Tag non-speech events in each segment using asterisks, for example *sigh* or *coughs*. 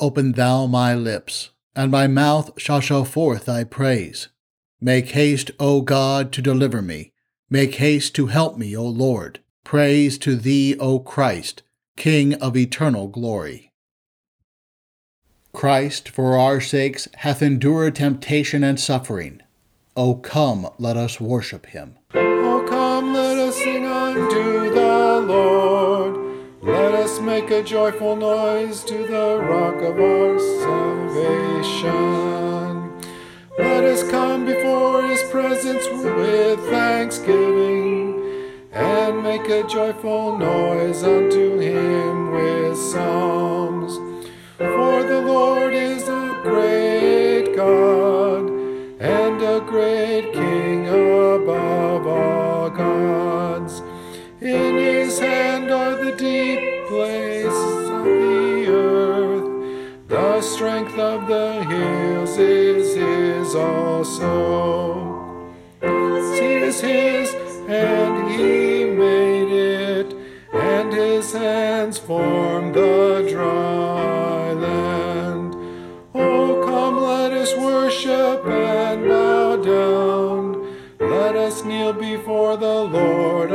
Open thou my lips, and my mouth shall show forth thy praise. Make haste, O God, to deliver me. Make haste to help me, O Lord. Praise to thee, O Christ, King of eternal glory. Christ, for our sakes, hath endured temptation and suffering. O come, let us worship him. Make a joyful noise to the rock of our salvation. Let us come before his presence with thanksgiving and make a joyful noise unto him with psalms. For the Lord is a great God and a great King above all gods. In his hand of the hills is his also. Sea is his, and he made it, and his hands formed the dry land. Oh, come, let us worship and bow down. Let us kneel before the Lord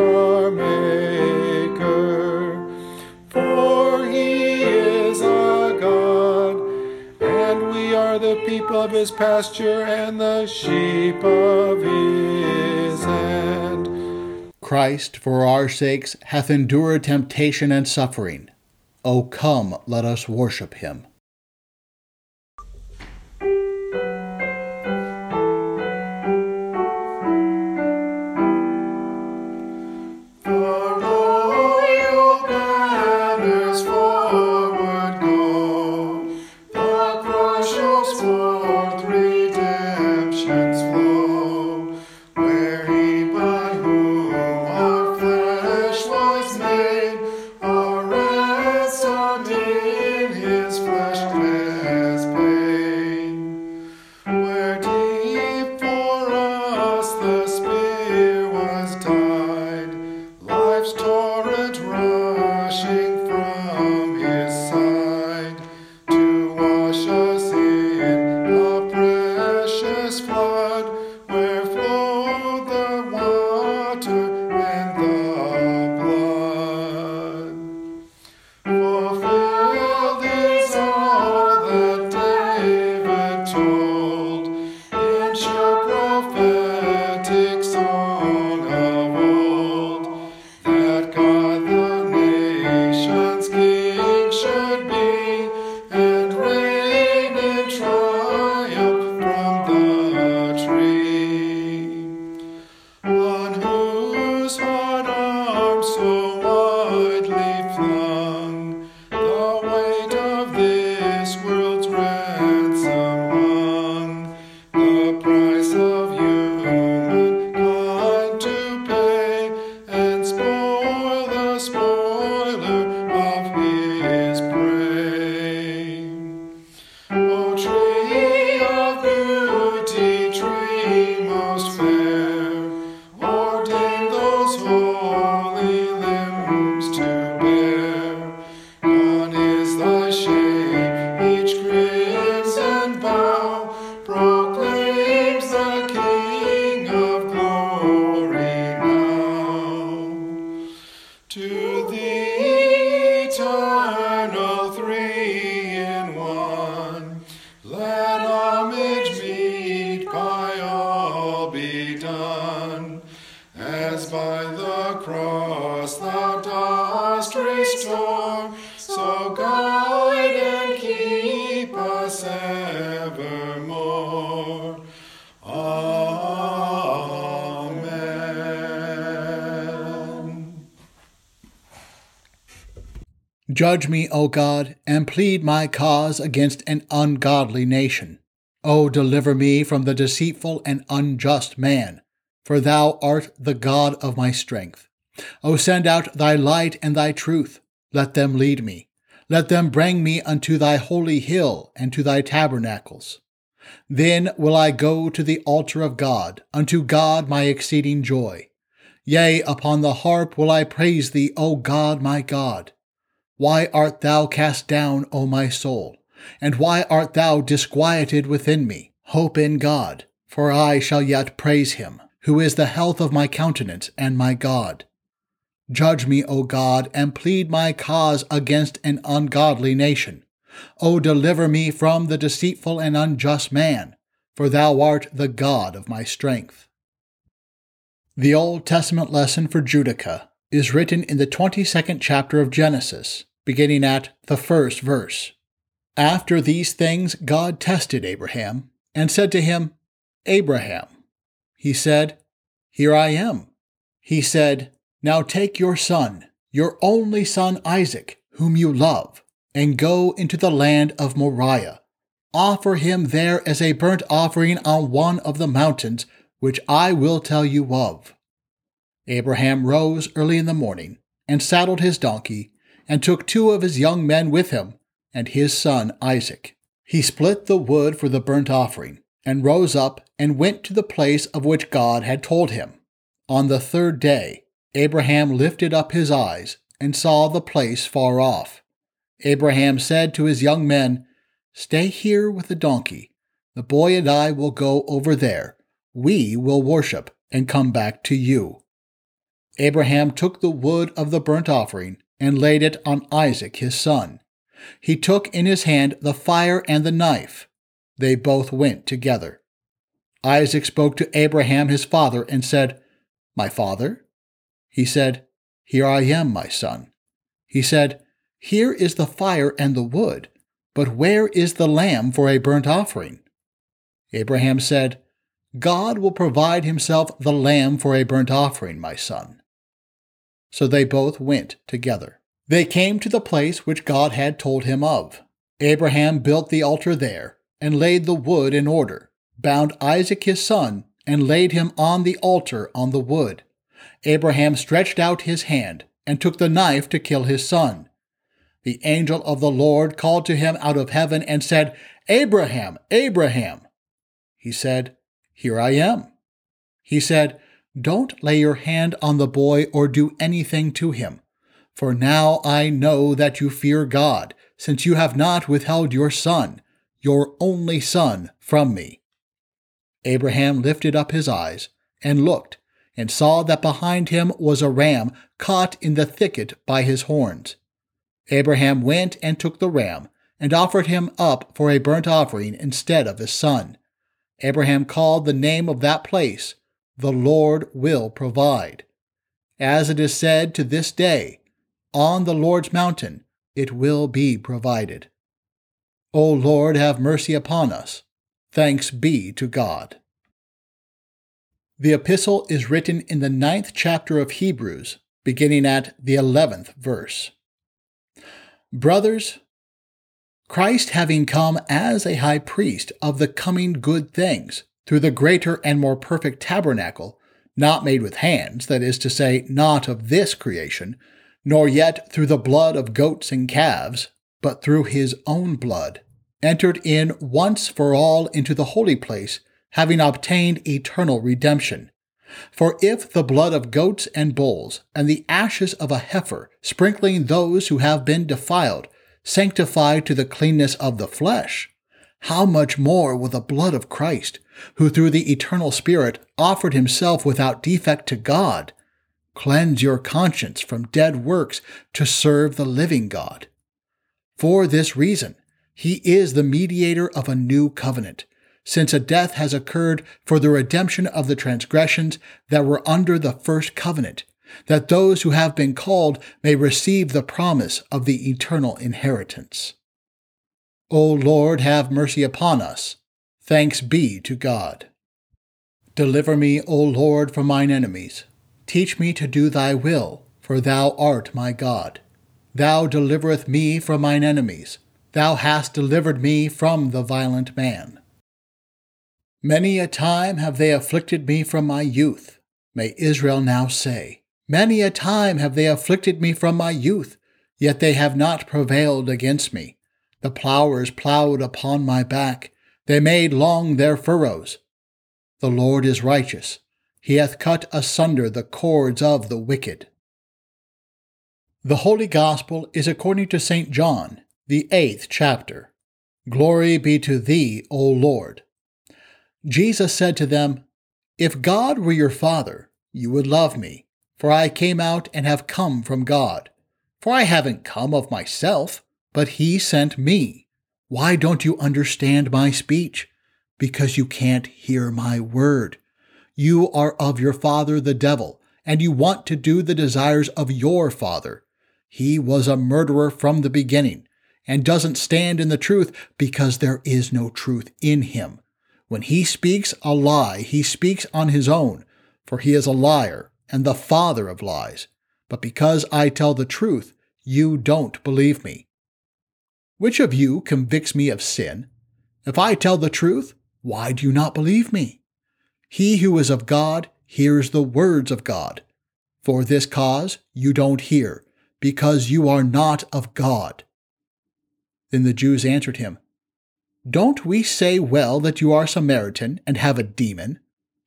people of his pasture and the sheep of his hand. Christ, for our sakes, hath endured temptation and suffering. O come, let us worship him. Most Judge me, O God, and plead my cause against an ungodly nation. O deliver me from the deceitful and unjust man, for thou art the God of my strength. O send out thy light and thy truth. Let them lead me. Let them bring me unto thy holy hill and to thy tabernacles. Then will I go to the altar of God, unto God my exceeding joy. Yea, upon the harp will I praise thee, O God my God. Why art thou cast down, O my soul? And why art thou disquieted within me? Hope in God, for I shall yet praise him, who is the health of my countenance and my God. Judge me, O God, and plead my cause against an ungodly nation. O deliver me from the deceitful and unjust man, for thou art the God of my strength. The Old Testament lesson for Judica is written in the 22nd chapter of Genesis, beginning at the first verse. After these things, God tested Abraham and said to him, Abraham. He said, Here I am. He said, Now take your son, your only son Isaac, whom you love, and go into the land of Moriah. Offer him there as a burnt offering on one of the mountains which I will tell you of. Abraham rose early in the morning and saddled his donkey and took two of his young men with him and his son Isaac. He split the wood for the burnt offering and rose up and went to the place of which God had told him. On the third day, Abraham lifted up his eyes and saw the place far off. Abraham said to his young men, Stay here with the donkey. The boy and I will go over there. We will worship and come back to you. Abraham took the wood of the burnt offering and laid it on Isaac his son. He took in his hand the fire and the knife. They both went together. Isaac spoke to Abraham his father and said, My father? He said, Here I am, my son. He said, Here is the fire and the wood, but where is the lamb for a burnt offering? Abraham said, God will provide himself the lamb for a burnt offering, my son. So they both went together. They came to the place which God had told him of. Abraham built the altar there, and laid the wood in order, bound Isaac his son, and laid him on the altar on the wood. Abraham stretched out his hand, and took the knife to kill his son. The angel of the Lord called to him out of heaven and said, Abraham, Abraham. He said, Here I am. He said, don't lay your hand on the boy or do anything to him. For now I know that you fear God, since you have not withheld your son, your only son, from me. Abraham lifted up his eyes and looked, and saw that behind him was a ram caught in the thicket by his horns. Abraham went and took the ram, and offered him up for a burnt offering instead of his son. Abraham called the name of that place the Lord will provide. As it is said to this day, on the Lord's mountain it will be provided. O Lord, have mercy upon us. Thanks be to God. The epistle is written in the ninth chapter of Hebrews, beginning at the eleventh verse. Brothers, Christ having come as a high priest of the coming good things, through the greater and more perfect tabernacle, not made with hands, that is to say, not of this creation, nor yet through the blood of goats and calves, but through his own blood, entered in once for all into the holy place, having obtained eternal redemption. For if the blood of goats and bulls, and the ashes of a heifer, sprinkling those who have been defiled, sanctify to the cleanness of the flesh, how much more will the blood of Christ, who through the eternal Spirit offered himself without defect to God, cleanse your conscience from dead works to serve the living God? For this reason, he is the mediator of a new covenant, since a death has occurred for the redemption of the transgressions that were under the first covenant, that those who have been called may receive the promise of the eternal inheritance. O Lord, have mercy upon us. Thanks be to God. Deliver me, O Lord, from mine enemies. Teach me to do thy will, for thou art my God. Thou deliverest me from mine enemies. Thou hast delivered me from the violent man. Many a time have they afflicted me from my youth, may Israel now say. Many a time have they afflicted me from my youth, yet they have not prevailed against me. The plowers plowed upon my back, they made long their furrows. The Lord is righteous, he hath cut asunder the cords of the wicked. The Holy Gospel is according to St. John, the eighth chapter. Glory be to thee, O Lord. Jesus said to them, If God were your Father, you would love me, for I came out and have come from God. For I haven't come of myself, but He sent me. Why don't you understand my speech? Because you can't hear my word. You are of your father the devil, and you want to do the desires of your father he was a murderer from the beginning and doesn't stand in the truth because there is no truth in him. When he speaks a lie, he speaks on his own, for he is a liar and the father of lies. But because I tell the truth, you don't believe me. Which of you convicts me of sin? If I tell the truth, why do you not believe me? He who is of God hears the words of God. For this cause you don't hear because you are not of God. Then the Jews answered him, Don't we say well that you are Samaritan and have a demon?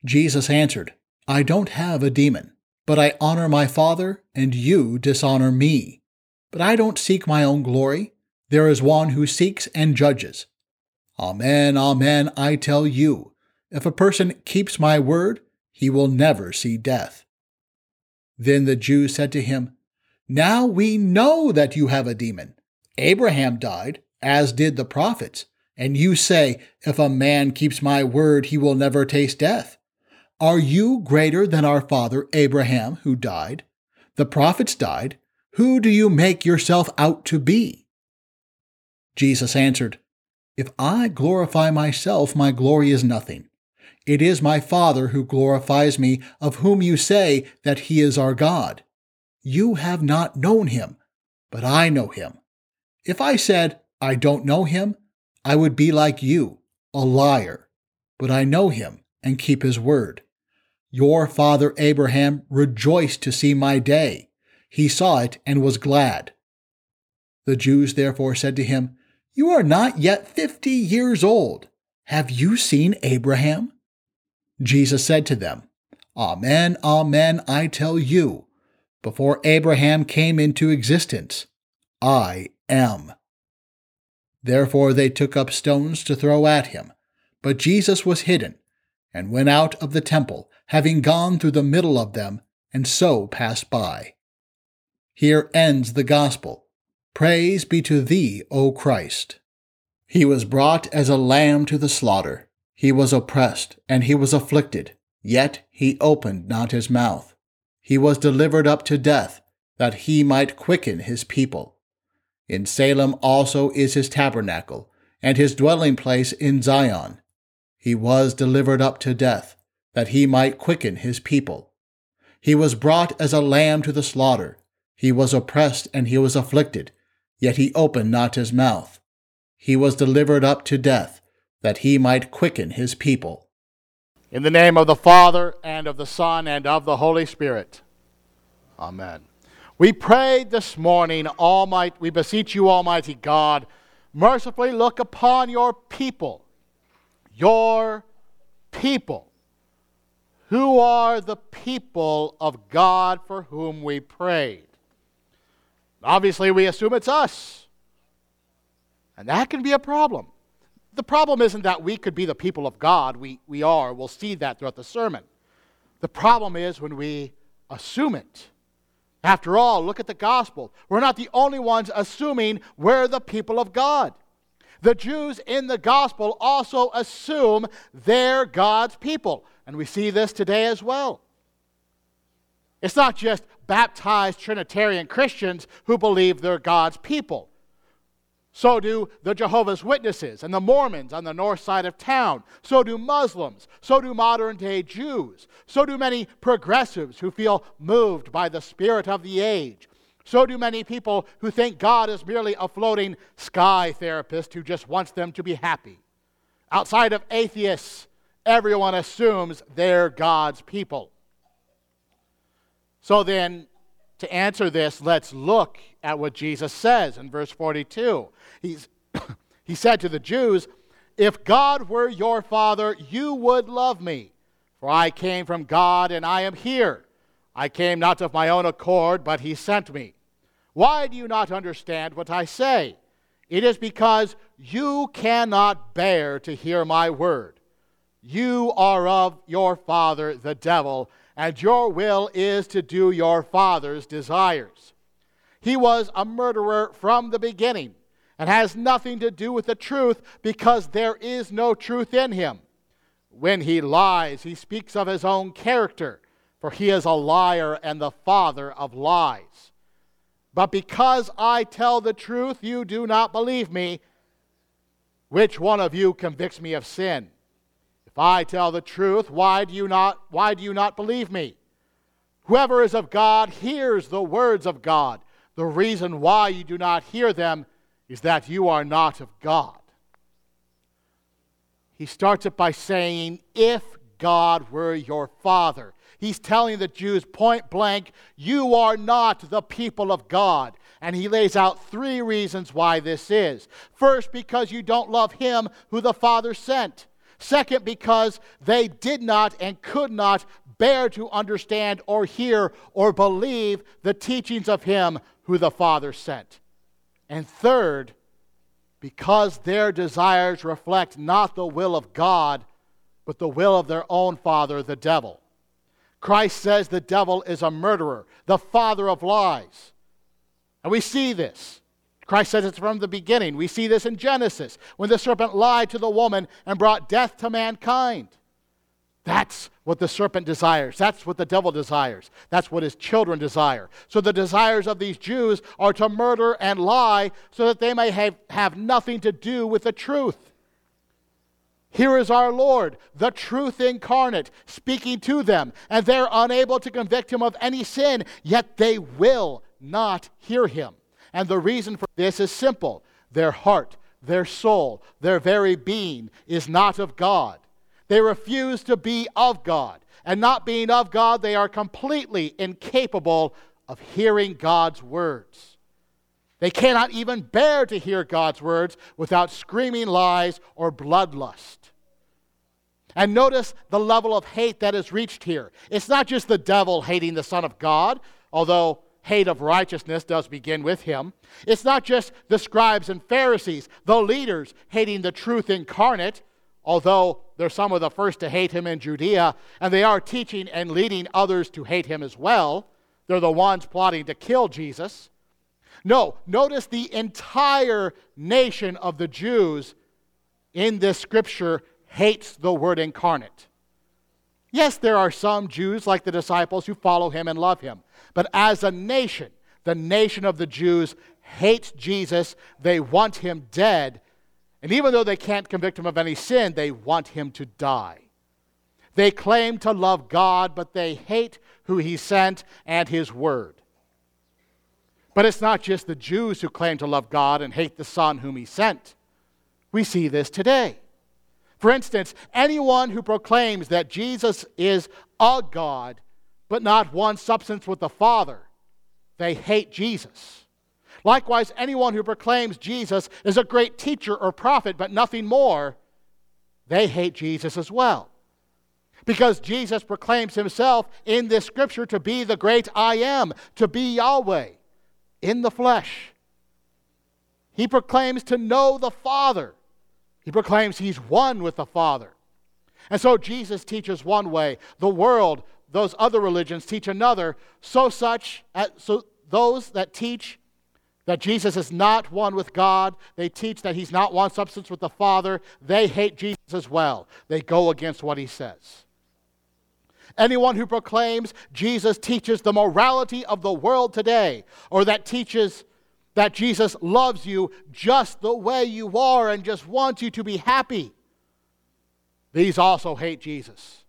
Jesus answered, I don't have a demon, but I honor my Father, and you dishonor me. But I don't seek my own glory. There is one who seeks and judges. Amen, amen, I tell you, if a person keeps my word, he will never see death. Then the Jews said to him, now we know that you have a demon. Abraham died, as did the prophets, and you say, If a man keeps my word, he will never taste death. Are you greater than our father Abraham, who died? The prophets died. Who do you make yourself out to be? Jesus answered, If I glorify myself, my glory is nothing. It is my Father who glorifies me, of whom you say that he is our God. You have not known him, but I know him. If I said, I don't know him, I would be like you, a liar. But I know him and keep his word. Your father Abraham rejoiced to see my day. He saw it and was glad. The Jews therefore said to him, You are not yet fifty years old. Have you seen Abraham? Jesus said to them, Amen, amen, I tell you before Abraham came into existence. I am. Therefore they took up stones to throw at him. But Jesus was hidden, and went out of the temple, having gone through the middle of them, and so passed by. Here ends the Gospel. Praise be to thee, O Christ. He was brought as a lamb to the slaughter. He was oppressed, and he was afflicted, yet he opened not his mouth he was delivered up to death, that he might quicken his people. In Salem also is his tabernacle, and his dwelling place in Zion. He was delivered up to death, that he might quicken his people. He was brought as a lamb to the slaughter. He was oppressed and he was afflicted, yet he opened not his mouth. He was delivered up to death, that he might quicken his people. In the name of the Father, and of the Son, and of the Holy Spirit. Amen. We pray this morning, Almighty, we beseech you, Almighty God, mercifully look upon your people, your people. Who are the people of God for whom we prayed? Obviously, we assume it's us. And that can be a problem the problem isn't that we could be the people of God. We, we are. We'll see that throughout the sermon. The problem is when we assume it. After all, look at the gospel. We're not the only ones assuming we're the people of God. The Jews in the gospel also assume they're God's people. And we see this today as well. It's not just baptized Trinitarian Christians who believe they're God's people. So do the Jehovah's Witnesses and the Mormons on the north side of town. So do Muslims. So do modern day Jews. So do many progressives who feel moved by the spirit of the age. So do many people who think God is merely a floating sky therapist who just wants them to be happy. Outside of atheists, everyone assumes they're God's people. So then, to answer this, let's look at what Jesus says in verse 42. He's, *coughs* he said to the Jews, If God were your father, you would love me, for I came from God and I am here. I came not of my own accord, but he sent me. Why do you not understand what I say? It is because you cannot bear to hear my word. You are of your father, the devil, and your will is to do your father's desires. He was a murderer from the beginning and has nothing to do with the truth because there is no truth in him. When he lies, he speaks of his own character, for he is a liar and the father of lies. But because I tell the truth, you do not believe me. Which one of you convicts me of sin? If I tell the truth, why do you not why do you not believe me? Whoever is of God hears the words of God. The reason why you do not hear them is that you are not of God. He starts it by saying, If God were your father. He's telling the Jews point blank, You are not the people of God. And he lays out three reasons why this is. First, because you don't love him who the Father sent. Second, because they did not and could not bear to understand or hear or believe the teachings of him who the Father sent. And third, because their desires reflect not the will of God, but the will of their own father, the devil. Christ says the devil is a murderer, the father of lies. And we see this. Christ says it's from the beginning. We see this in Genesis when the serpent lied to the woman and brought death to mankind. That's what the serpent desires. That's what the devil desires. That's what his children desire. So the desires of these Jews are to murder and lie so that they may have, have nothing to do with the truth. Here is our Lord, the truth incarnate, speaking to them, and they're unable to convict him of any sin, yet they will not hear him. And the reason for this is simple their heart, their soul, their very being is not of God. They refuse to be of God. And not being of God, they are completely incapable of hearing God's words. They cannot even bear to hear God's words without screaming lies or bloodlust. And notice the level of hate that is reached here. It's not just the devil hating the Son of God, although hate of righteousness does begin with him. It's not just the scribes and Pharisees, the leaders hating the truth incarnate, although they're some of the first to hate him in Judea, and they are teaching and leading others to hate him as well. They're the ones plotting to kill Jesus. No, notice the entire nation of the Jews in this scripture hates the word incarnate. Yes, there are some Jews, like the disciples, who follow him and love him. But as a nation, the nation of the Jews hates Jesus. They want him dead and even though they can't convict him of any sin, they want him to die. They claim to love God, but they hate who he sent and his word. But it's not just the Jews who claim to love God and hate the Son whom he sent. We see this today. For instance, anyone who proclaims that Jesus is a God, but not one substance with the Father, they hate Jesus. Likewise, anyone who proclaims Jesus is a great teacher or prophet, but nothing more, they hate Jesus as well. Because Jesus proclaims himself in this scripture to be the great I am, to be Yahweh in the flesh. He proclaims to know the Father. He proclaims he's one with the Father. And so Jesus teaches one way. The world, those other religions teach another. So such uh, so those that teach that Jesus is not one with God. They teach that he's not one substance with the Father. They hate Jesus as well. They go against what he says. Anyone who proclaims Jesus teaches the morality of the world today, or that teaches that Jesus loves you just the way you are and just wants you to be happy, these also hate Jesus.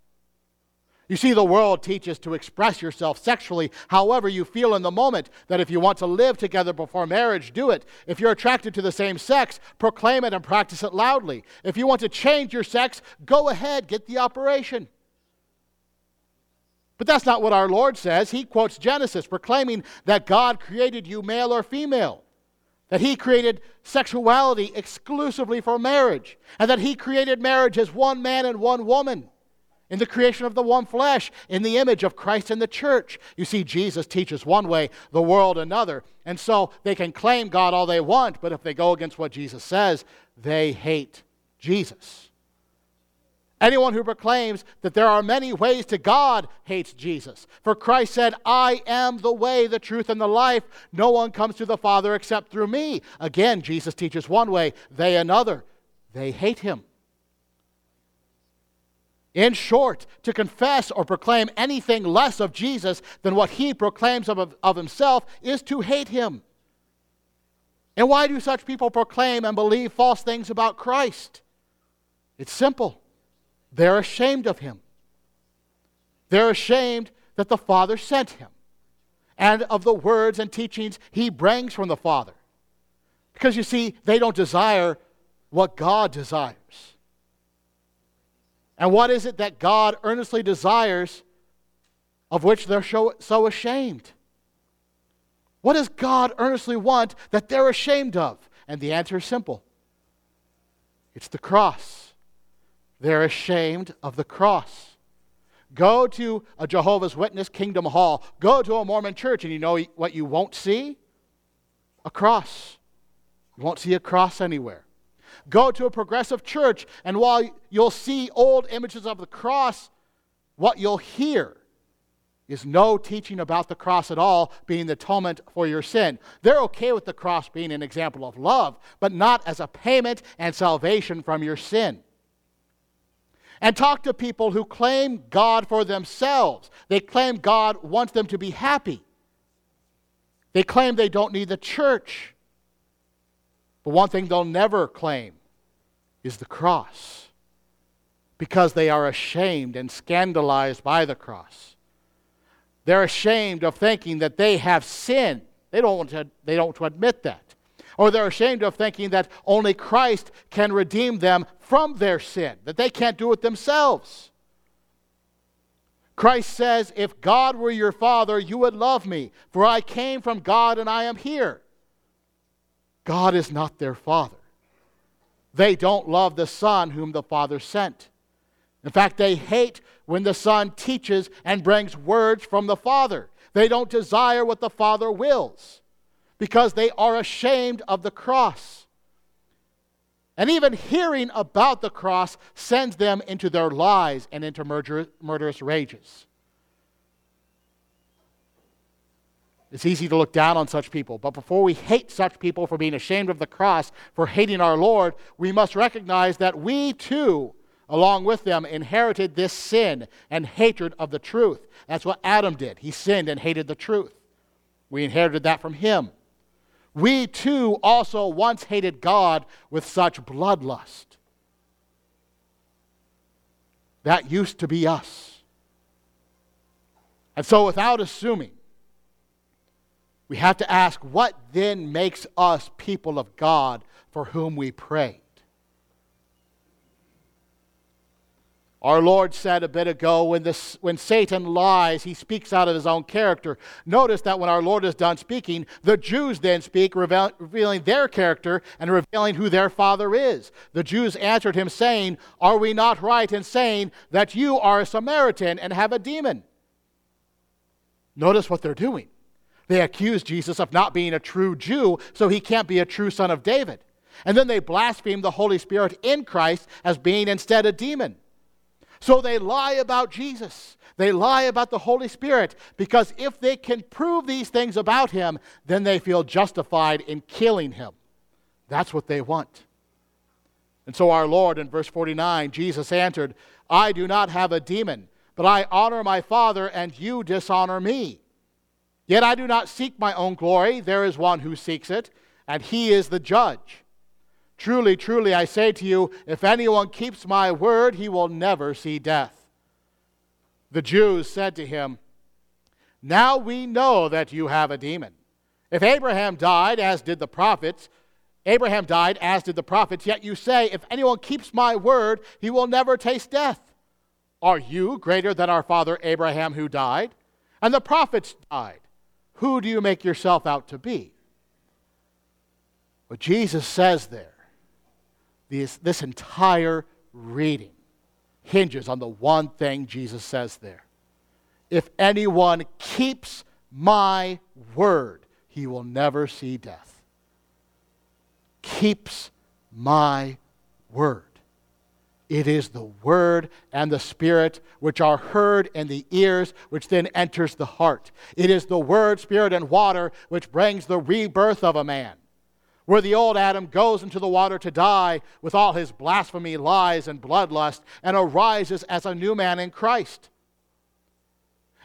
You see, the world teaches to express yourself sexually however you feel in the moment. That if you want to live together before marriage, do it. If you're attracted to the same sex, proclaim it and practice it loudly. If you want to change your sex, go ahead, get the operation. But that's not what our Lord says. He quotes Genesis, proclaiming that God created you male or female, that He created sexuality exclusively for marriage, and that He created marriage as one man and one woman. in the creation of the one flesh, in the image of Christ and the church. You see, Jesus teaches one way, the world another. And so they can claim God all they want, but if they go against what Jesus says, they hate Jesus. Anyone who proclaims that there are many ways to God hates Jesus. For Christ said, I am the way, the truth, and the life. No one comes to the Father except through me. Again, Jesus teaches one way, they another. They hate him. In short, to confess or proclaim anything less of Jesus than what he proclaims of, of himself is to hate him. And why do such people proclaim and believe false things about Christ? It's simple. They're ashamed of him. They're ashamed that the Father sent him and of the words and teachings he brings from the Father. Because you see, they don't desire what God desires. And what is it that God earnestly desires of which they're so ashamed? What does God earnestly want that they're ashamed of? And the answer is simple it's the cross. They're ashamed of the cross. Go to a Jehovah's Witness Kingdom Hall. Go to a Mormon church, and you know what you won't see? A cross. You won't see a cross anywhere. Go to a progressive church, and while you'll see old images of the cross, what you'll hear is no teaching about the cross at all being the atonement for your sin. They're okay with the cross being an example of love, but not as a payment and salvation from your sin. And talk to people who claim God for themselves. They claim God wants them to be happy. They claim they don't need the church. But one thing they'll never claim is the cross because they are ashamed and scandalized by the cross. They're ashamed of thinking that they have sinned. They don't want to, they don't want to admit that. Or they're ashamed of thinking that only Christ can redeem them from their sin, that they can't do it themselves. Christ says, If God were your father, you would love me, for I came from God and I am here. God is not their father. They don't love the Son whom the Father sent. In fact, they hate when the Son teaches and brings words from the Father. They don't desire what the Father wills because they are ashamed of the cross. And even hearing about the cross sends them into their lies and into murderous rages. It's easy to look down on such people, but before we hate such people for being ashamed of the cross, for hating our Lord, we must recognize that we too, along with them, inherited this sin and hatred of the truth. That's what Adam did. He sinned and hated the truth. We inherited that from him. We too also once hated God with such bloodlust. That used to be us. And so, without assuming, we have to ask what then makes us people of God for whom we prayed? Our Lord said a bit ago when, this, when Satan lies, he speaks out of his own character. Notice that when our Lord is done speaking, the Jews then speak, reveal, revealing their character and revealing who their father is. The Jews answered him, saying, Are we not right in saying that you are a Samaritan and have a demon? Notice what they're doing. They accuse Jesus of not being a true Jew, so he can't be a true son of David. And then they blaspheme the Holy Spirit in Christ as being instead a demon. So they lie about Jesus. They lie about the Holy Spirit because if they can prove these things about him, then they feel justified in killing him. That's what they want. And so, our Lord, in verse 49, Jesus answered, I do not have a demon, but I honor my Father, and you dishonor me. Yet I do not seek my own glory. There is one who seeks it, and he is the judge. Truly, truly, I say to you, if anyone keeps my word, he will never see death. The Jews said to him, Now we know that you have a demon. If Abraham died, as did the prophets, Abraham died, as did the prophets, yet you say, If anyone keeps my word, he will never taste death. Are you greater than our father Abraham who died? And the prophets died. Who do you make yourself out to be? What Jesus says there, this, this entire reading, hinges on the one thing Jesus says there. If anyone keeps my word, he will never see death. Keeps my word. It is the word and the spirit which are heard in the ears, which then enters the heart. It is the word, spirit, and water which brings the rebirth of a man. Where the old Adam goes into the water to die with all his blasphemy, lies, and bloodlust, and arises as a new man in Christ.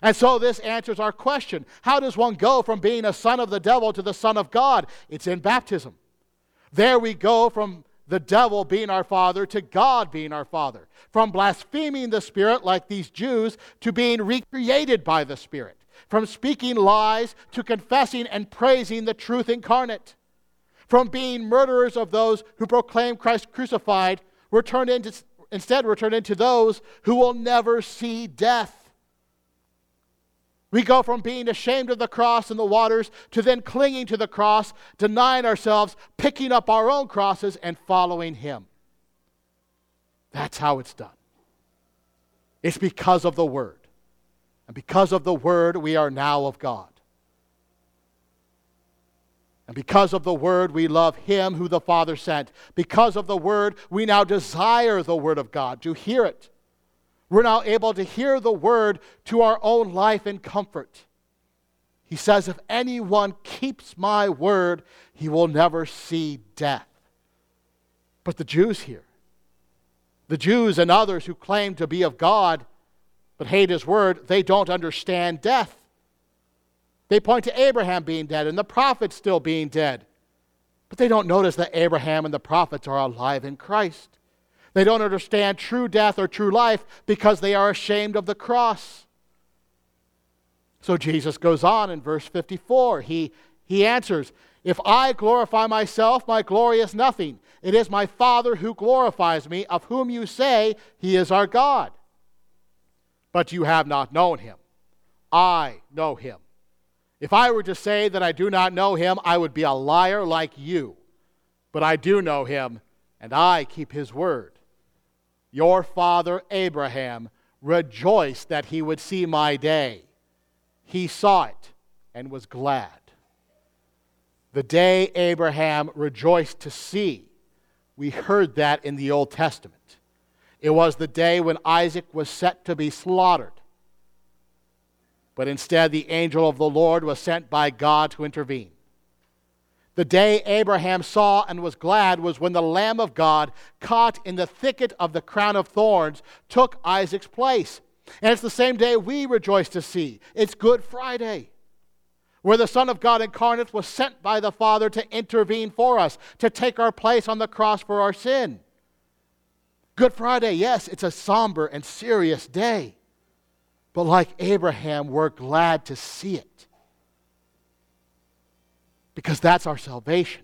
And so this answers our question How does one go from being a son of the devil to the son of God? It's in baptism. There we go from the devil being our father to God being our father, from blaspheming the Spirit like these Jews to being recreated by the Spirit, from speaking lies to confessing and praising the truth incarnate, from being murderers of those who proclaim Christ crucified, we're turned into, instead, we're turned into those who will never see death. We go from being ashamed of the cross and the waters to then clinging to the cross, denying ourselves, picking up our own crosses, and following Him. That's how it's done. It's because of the Word. And because of the Word, we are now of God. And because of the Word, we love Him who the Father sent. Because of the Word, we now desire the Word of God, to hear it we're now able to hear the word to our own life and comfort. He says, If anyone keeps my word, he will never see death. But the Jews here, the Jews and others who claim to be of God but hate his word, they don't understand death. They point to Abraham being dead and the prophets still being dead. But they don't notice that Abraham and the prophets are alive in Christ. They don't understand true death or true life because they are ashamed of the cross. So Jesus goes on in verse 54. He, he answers, If I glorify myself, my glory is nothing. It is my Father who glorifies me, of whom you say he is our God. But you have not known him. I know him. If I were to say that I do not know him, I would be a liar like you. But I do know him, and I keep his word. Your father Abraham rejoiced that he would see my day. He saw it and was glad. The day Abraham rejoiced to see, we heard that in the Old Testament. It was the day when Isaac was set to be slaughtered. But instead, the angel of the Lord was sent by God to intervene. The day Abraham saw and was glad was when the Lamb of God, caught in the thicket of the crown of thorns, took Isaac's place. And it's the same day we rejoice to see. It's Good Friday, where the Son of God incarnate was sent by the Father to intervene for us, to take our place on the cross for our sin. Good Friday, yes, it's a somber and serious day. But like Abraham, we're glad to see it because that's our salvation.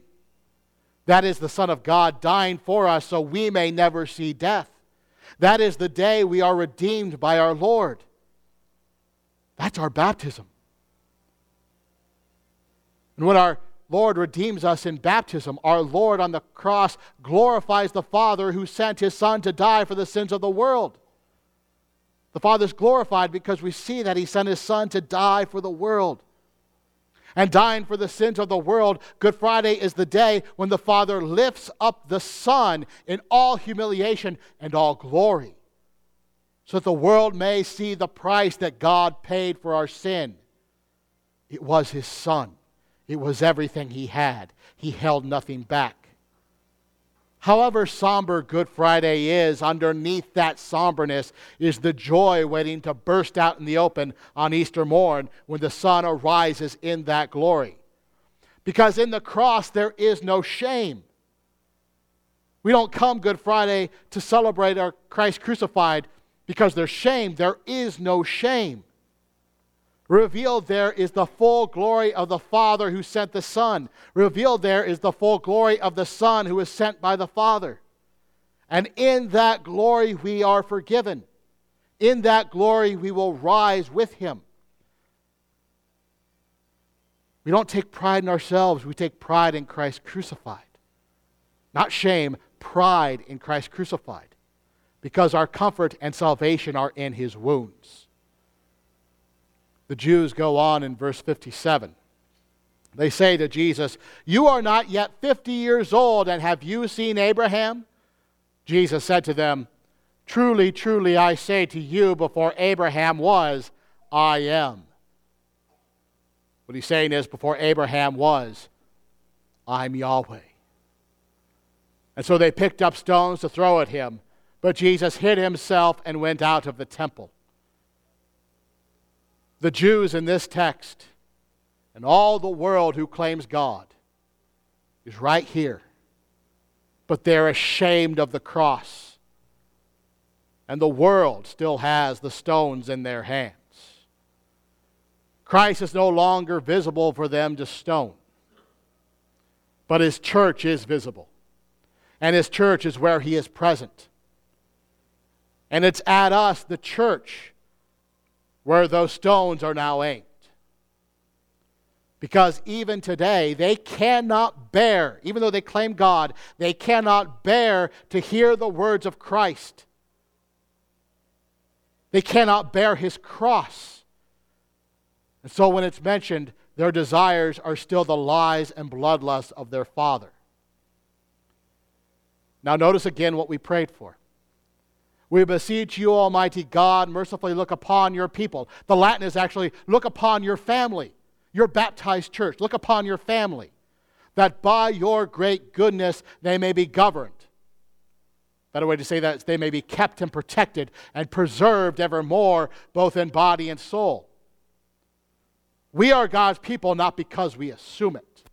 That is the Son of God dying for us so we may never see death. That is the day we are redeemed by our Lord. That's our baptism. And when our Lord redeems us in baptism, our Lord on the cross glorifies the Father who sent his Son to die for the sins of the world. The Father is glorified because we see that he sent his Son to die for the world and dying for the sins of the world, Good Friday is the day when the Father lifts up the Son in all humiliation and all glory, so that the world may see the price that God paid for our sin. It was His Son, it was everything He had. He held nothing back. However somber Good Friday is, underneath that somberness is the joy waiting to burst out in the open on Easter morn when the sun arises in that glory. Because in the cross there is no shame. We don't come Good Friday to celebrate our Christ crucified because there's shame. There is no shame. Revealed there is the full glory of the Father who sent the Son. Revealed there is the full glory of the Son who is sent by the Father. And in that glory we are forgiven. In that glory we will rise with Him. We don't take pride in ourselves, we take pride in Christ crucified. Not shame, pride in Christ crucified. because our comfort and salvation are in his wounds. The Jews go on in verse 57. They say to Jesus, You are not yet 50 years old, and have you seen Abraham? Jesus said to them, Truly, truly, I say to you, before Abraham was, I am. What he's saying is, before Abraham was, I'm Yahweh. And so they picked up stones to throw at him, but Jesus hid himself and went out of the temple. The Jews in this text and all the world who claims God is right here, but they're ashamed of the cross and the world still has the stones in their hands. Christ is no longer visible for them to stone, but his church is visible. And his church is where he is present. And it's at us, the church, where those stones are now aimed. Because even today, they cannot bear, even though they claim God, they cannot bear to hear the words of Christ they cannot bear his cross. And so when it's mentioned, their desires are still the lies and bloodlust of their father. Now, notice again what we prayed for. We beseech you, Almighty God, mercifully look upon your people. The Latin is actually look upon your family, your baptized church. Look upon your family, that by your great goodness they may be governed Better way to say that is they may be kept and protected and preserved evermore, both in body and soul. We are God's people not because we assume it,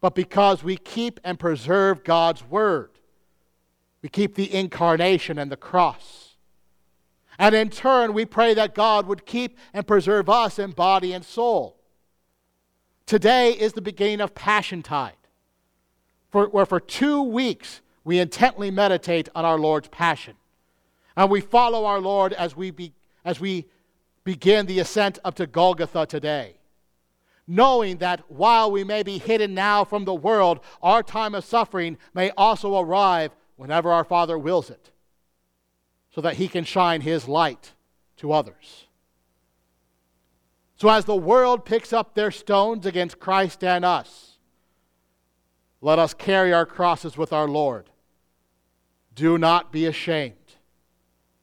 but because we keep and preserve God's word. We keep the incarnation and the cross. And in turn, we pray that God would keep and preserve us in body and soul. Today is the beginning of Passiontide, where for two weeks we intently meditate on our Lord's passion. And we follow our Lord as we, be, as we begin the ascent up to Golgotha today. Knowing that while we may be hidden now from the world, our time of suffering may also arrive whenever our Father wills it, so that He can shine His light to others. So, as the world picks up their stones against Christ and us, let us carry our crosses with our Lord do not be ashamed.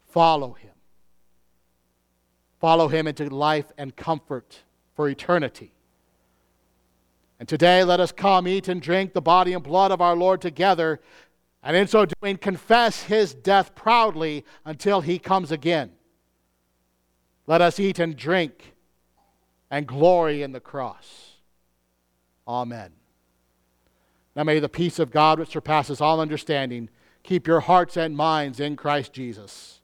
Follow him. Follow him into life and comfort for eternity. And today, let us come, eat, and drink the body and blood of our Lord together, and in so doing, confess his death proudly until he comes again. Let us eat and drink and glory in the cross. Amen. Now may the peace of God, which surpasses all understanding, Keep your hearts and minds in Christ Jesus.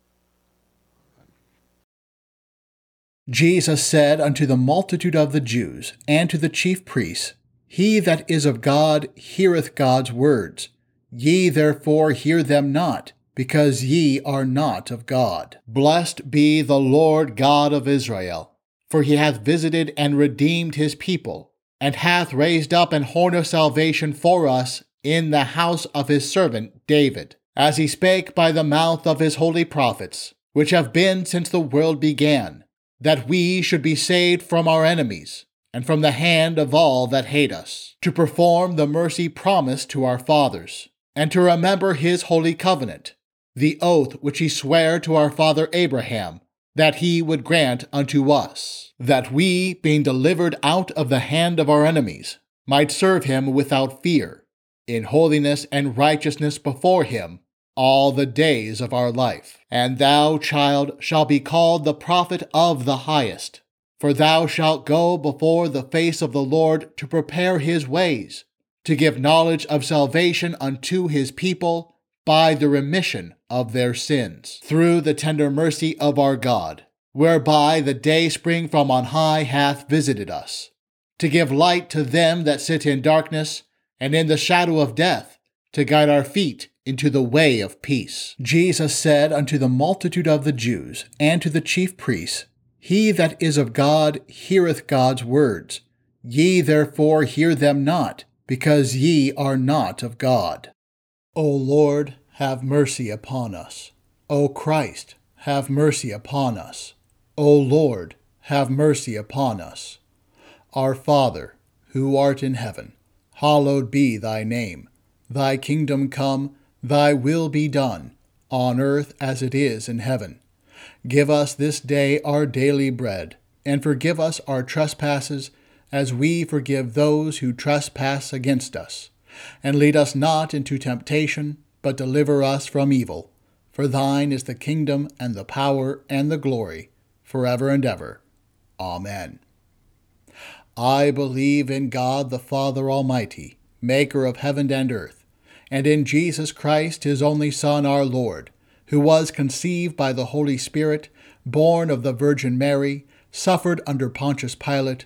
Jesus said unto the multitude of the Jews and to the chief priests, He that is of God heareth God's words. Ye therefore hear them not, because ye are not of God. Blessed be the Lord God of Israel, for he hath visited and redeemed his people, and hath raised up an horn of salvation for us in the house of his servant David, as he spake by the mouth of his holy prophets, which have been since the world began, that we should be saved from our enemies, and from the hand of all that hate us, to perform the mercy promised to our fathers, and to remember his holy covenant, the oath which he sware to our father Abraham, that he would grant unto us, that we, being delivered out of the hand of our enemies, might serve him without fear in holiness and righteousness before him all the days of our life. And thou, child, shalt be called the prophet of the highest, for thou shalt go before the face of the Lord to prepare his ways, to give knowledge of salvation unto his people by the remission of their sins, through the tender mercy of our God, whereby the day spring from on high hath visited us, to give light to them that sit in darkness and in the shadow of death, to guide our feet into the way of peace. Jesus said unto the multitude of the Jews and to the chief priests, He that is of God heareth God's words. Ye therefore hear them not, because ye are not of God. O Lord, have mercy upon us. O Christ, have mercy upon us. O Lord, have mercy upon us. Our Father, who art in heaven, hallowed be thy name. Thy kingdom come, thy will be done, on earth as it is in heaven. Give us this day our daily bread, and forgive us our trespasses, as we forgive those who trespass against us. And lead us not into temptation, but deliver us from evil. For thine is the kingdom, and the power, and the glory, forever and ever. Amen. I believe in God the Father Almighty, maker of heaven and earth, and in Jesus Christ, his only Son, our Lord, who was conceived by the Holy Spirit, born of the Virgin Mary, suffered under Pontius Pilate,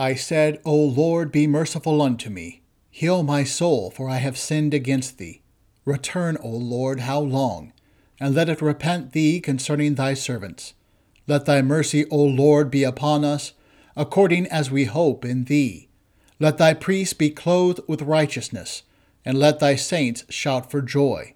I said, O Lord, be merciful unto me. Heal my soul, for I have sinned against thee. Return, O Lord, how long? and let it repent thee concerning thy servants. Let thy mercy, O Lord, be upon us, according as we hope in thee. Let thy priests be clothed with righteousness, and let thy saints shout for joy.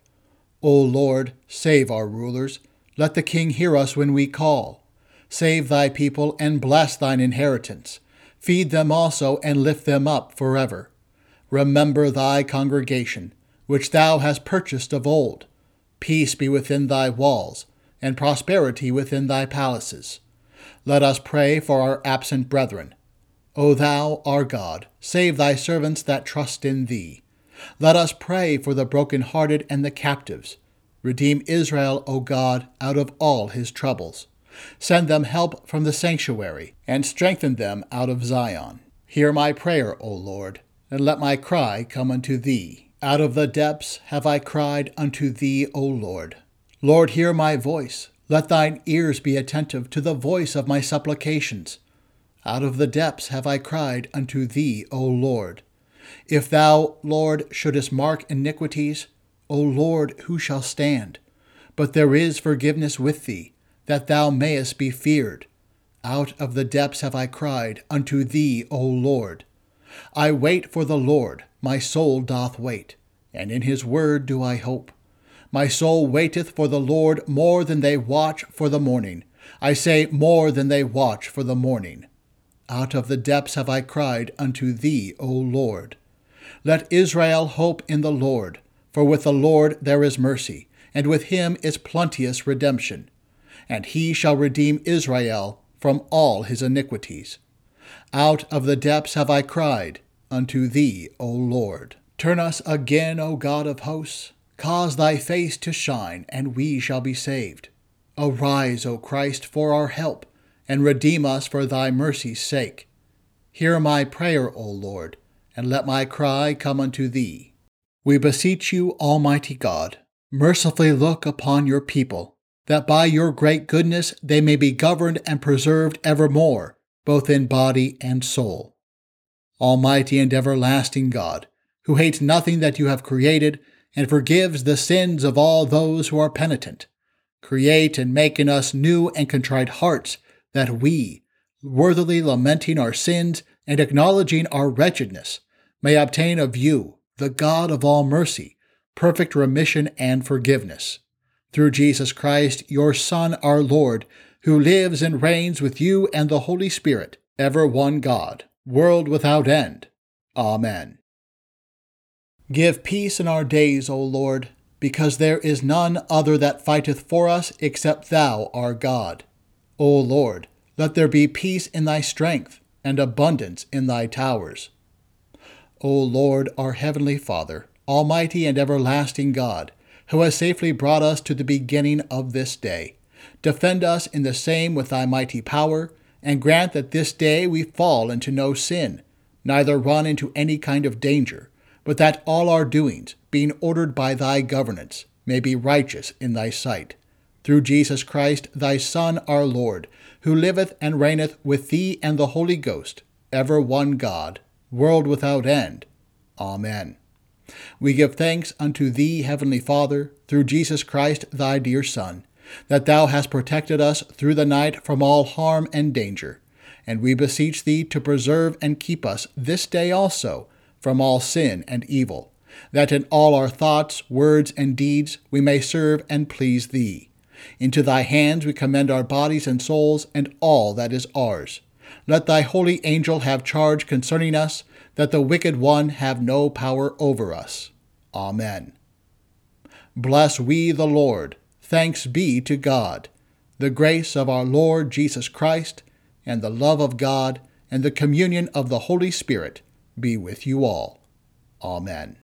O Lord, save our rulers. Let the king hear us when we call. Save thy people and bless thine inheritance. Feed them also and lift them up forever. Remember thy congregation, which thou hast purchased of old Peace be within thy walls, and prosperity within thy palaces. Let us pray for our absent brethren. O thou, our God, save thy servants that trust in thee. Let us pray for the broken-hearted and the captives. Redeem Israel, O God, out of all his troubles. Send them help from the sanctuary, and strengthen them out of Zion. Hear my prayer, O Lord, and let my cry come unto thee. Out of the depths have I cried unto thee, O Lord. Lord, hear my voice. Let thine ears be attentive to the voice of my supplications. Out of the depths have I cried unto thee, O Lord. If thou, Lord, shouldest mark iniquities, O Lord, who shall stand? But there is forgiveness with thee, that thou mayest be feared. Out of the depths have I cried unto thee, O Lord. I wait for the Lord my soul doth wait, and in his word do I hope. My soul waiteth for the Lord more than they watch for the morning. I say, more than they watch for the morning. Out of the depths have I cried unto thee, O Lord. Let Israel hope in the Lord, for with the Lord there is mercy, and with him is plenteous redemption. And he shall redeem Israel from all his iniquities. Out of the depths have I cried, unto thee, O Lord. Turn us again, O God of hosts. Cause thy face to shine, and we shall be saved. Arise, O Christ, for our help, and redeem us for thy mercy's sake. Hear my prayer, O Lord, and let my cry come unto thee. We beseech you, Almighty God, mercifully look upon your people, that by your great goodness they may be governed and preserved evermore, both in body and soul Almighty and everlasting God, who hates nothing that you have created and forgives the sins of all those who are penitent, create and make in us new and contrite hearts, that we, worthily lamenting our sins and acknowledging our wretchedness, may obtain of you, the God of all mercy, perfect remission and forgiveness. Through Jesus Christ, your Son, our Lord, who lives and reigns with you and the Holy Spirit, ever one God world without end. Amen. Give peace in our days, O Lord, because there is none other that fighteth for us except Thou, our God. O Lord, let there be peace in Thy strength, and abundance in Thy towers. O Lord, our heavenly Father, almighty and everlasting God, who has safely brought us to the beginning of this day, defend us in the same with Thy mighty power, and grant that this day we fall into no sin, neither run into any kind of danger, but that all our doings, being ordered by thy governance, may be righteous in thy sight. through Jesus Christ, thy Son, our Lord, who liveth and reigneth with thee and the Holy Ghost, ever one God, world without end. Amen. We give thanks unto thee, Heavenly Father, through Jesus Christ, thy dear Son, that thou hast protected us through the night from all harm and danger. And we beseech thee to preserve and keep us this day also from all sin and evil, that in all our thoughts, words, and deeds we may serve and please thee. Into thy hands we commend our bodies and souls and all that is ours. Let thy holy angel have charge concerning us, that the wicked one have no power over us. Amen. Bless we the Lord. Thanks be to God. The grace of our Lord Jesus Christ, and the love of God, and the communion of the Holy Spirit be with you all. Amen.